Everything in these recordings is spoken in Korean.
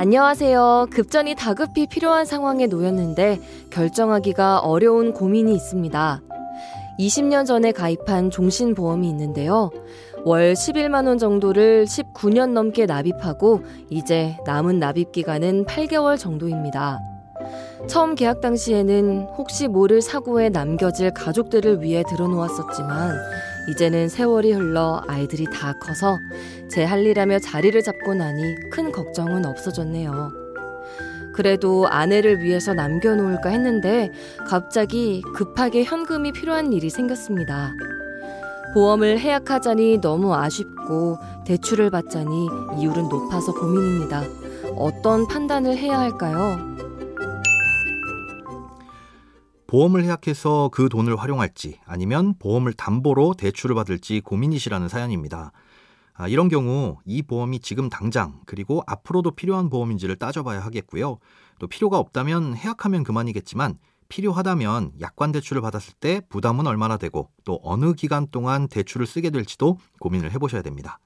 안녕하세요. 급전이 다급히 필요한 상황에 놓였는데 결정하기가 어려운 고민이 있습니다. 20년 전에 가입한 종신보험이 있는데요. 월 11만원 정도를 19년 넘게 납입하고 이제 남은 납입 기간은 8개월 정도입니다. 처음 계약 당시에는 혹시 모를 사고에 남겨질 가족들을 위해 들어놓았었지만 이제는 세월이 흘러 아이들이 다 커서 제 할 일하며 자리를 잡고 나니 큰 걱정은 없어졌네요. 그래도 아내를 위해서 남겨놓을까 했는데 갑자기 급하게 현금이 필요한 일이 생겼습니다. 보험을 해약하자니 너무 아쉽고 대출을 받자니 이율은 높아서 고민입니다. 어떤 판단을 해야 할까요? 보험을 해약해서 그 돈을 활용할지 아니면 보험을 담보로 대출을 받을지 고민이시라는 사연입니다. 아, 이런 경우 이 보험이 지금 당장 그리고 앞으로도 필요한 보험인지를 따져봐야 하겠고요. 또 필요가 없다면 해약하면 그만이겠지만 필요하다면 약관 대출을 받았을 때 부담은 얼마나 되고 또 어느 기간 동안 대출을 쓰게 될지도 고민을 해보셔야 됩니다.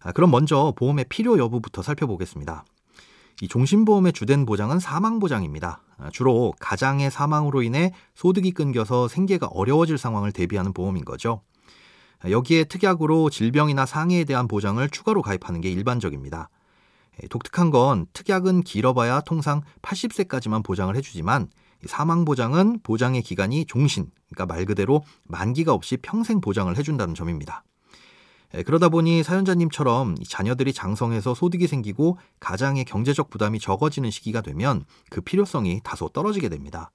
아, 그럼 먼저 보험의 필요 여부부터 살펴보겠습니다. 이 종신보험의 주된 보장은 사망보장입니다. 아, 주로 가장의 사망으로 인해 소득이 끊겨서 생계가 어려워질 상황을 대비하는 보험인 거죠. 아, 여기에 특약으로 질병이나 상해에 대한 보장을 추가로 가입하는 게 일반적입니다. 독특한 건 특약은 길어봐야 통상 80세까지만 보장을 해주지만 사망 보장은 보장의 기간이 종신, 그러니까 말 그대로 만기가 없이 평생 보장을 해준다는 점입니다. 예, 그러다 보니 사연자님처럼 자녀들이 장성해서 소득이 생기고 가장의 경제적 부담이 적어지는 시기가 되면 그 필요성이 다소 떨어지게 됩니다.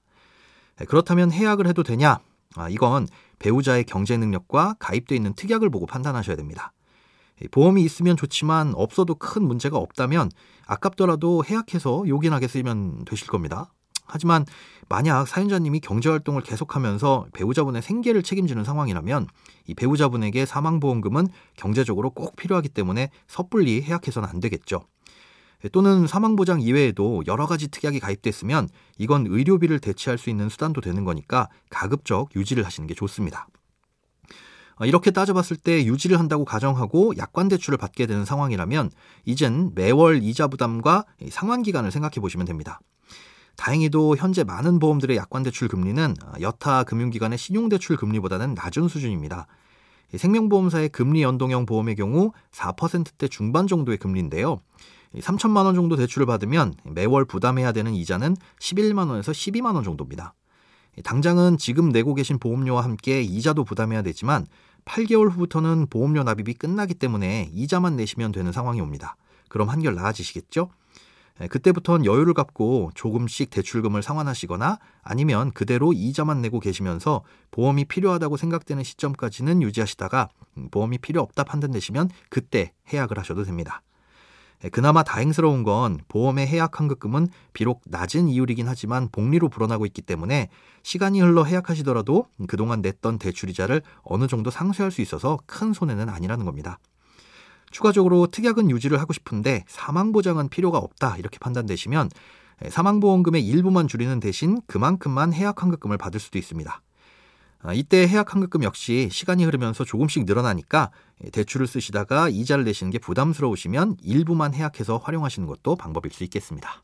예, 그렇다면 해약을 해도 되냐? 아, 이건 배우자의 경제 능력과 가입돼 있는 특약을 보고 판단하셔야 됩니다. 예, 보험이 있으면 좋지만 없어도 큰 문제가 없다면 아깝더라도 해약해서 요긴하게 쓰면 되실 겁니다. 하지만 만약 사연자님이 경제활동을 계속하면서 배우자분의 생계를 책임지는 상황이라면 이 배우자분에게 사망보험금은 경제적으로 꼭 필요하기 때문에 섣불리 해약해서는 안 되겠죠. 또는 사망보장 이외에도 여러 가지 특약이 가입됐으면 이건 의료비를 대체할 수 있는 수단도 되는 거니까 가급적 유지를 하시는 게 좋습니다. 이렇게 따져봤을 때 유지를 한다고 가정하고 약관 대출을 받게 되는 상황이라면 이젠 매월 이자 부담과 상환 기간을 생각해 보시면 됩니다. 다행히도 현재 많은 보험들의 약관대출 금리는 여타 금융기관의 신용대출 금리보다는 낮은 수준입니다. 생명보험사의 금리 연동형 보험의 경우 4%대 중반 정도의 금리인데요. 3천만 원 정도 대출을 받으면 매월 부담해야 되는 이자는 11만 원에서 12만 원 정도입니다. 당장은 지금 내고 계신 보험료와 함께 이자도 부담해야 되지만 8개월 후부터는 보험료 납입이 끝나기 때문에 이자만 내시면 되는 상황이 옵니다. 그럼 한결 나아지시겠죠? 예, 그때부터는 여유를 갖고 조금씩 대출금을 상환하시거나 아니면 그대로 이자만 내고 계시면서 보험이 필요하다고 생각되는 시점까지는 유지하시다가 음, 보험이 필요 없다 판단되시면 그때 해약을 하셔도 됩니다. 예, 그나마 다행스러운 건 보험의 해약 환급금은 비록 낮은 이율이긴 하지만 복리로 불어나고 있기 때문에 시간이 흘러 해약하시더라도 그동안 냈던 대출이자를 어느 정도 상쇄할 수 있어서 큰 손해는 아니라는 겁니다. 추가적으로 특약은 유지를 하고 싶은데 사망 보장은 필요가 없다 이렇게 판단되시면 사망보험금의 일부만 줄이는 대신 그만큼만 해약환급금을 받을 수도 있습니다. 아, 이때 해약환급금 역시 시간이 흐르면서 조금씩 늘어나니까 대출을 쓰시다가 이자를 내시는 게 부담스러우시면 일부만 해약해서 활용하시는 것도 방법일 수 있겠습니다.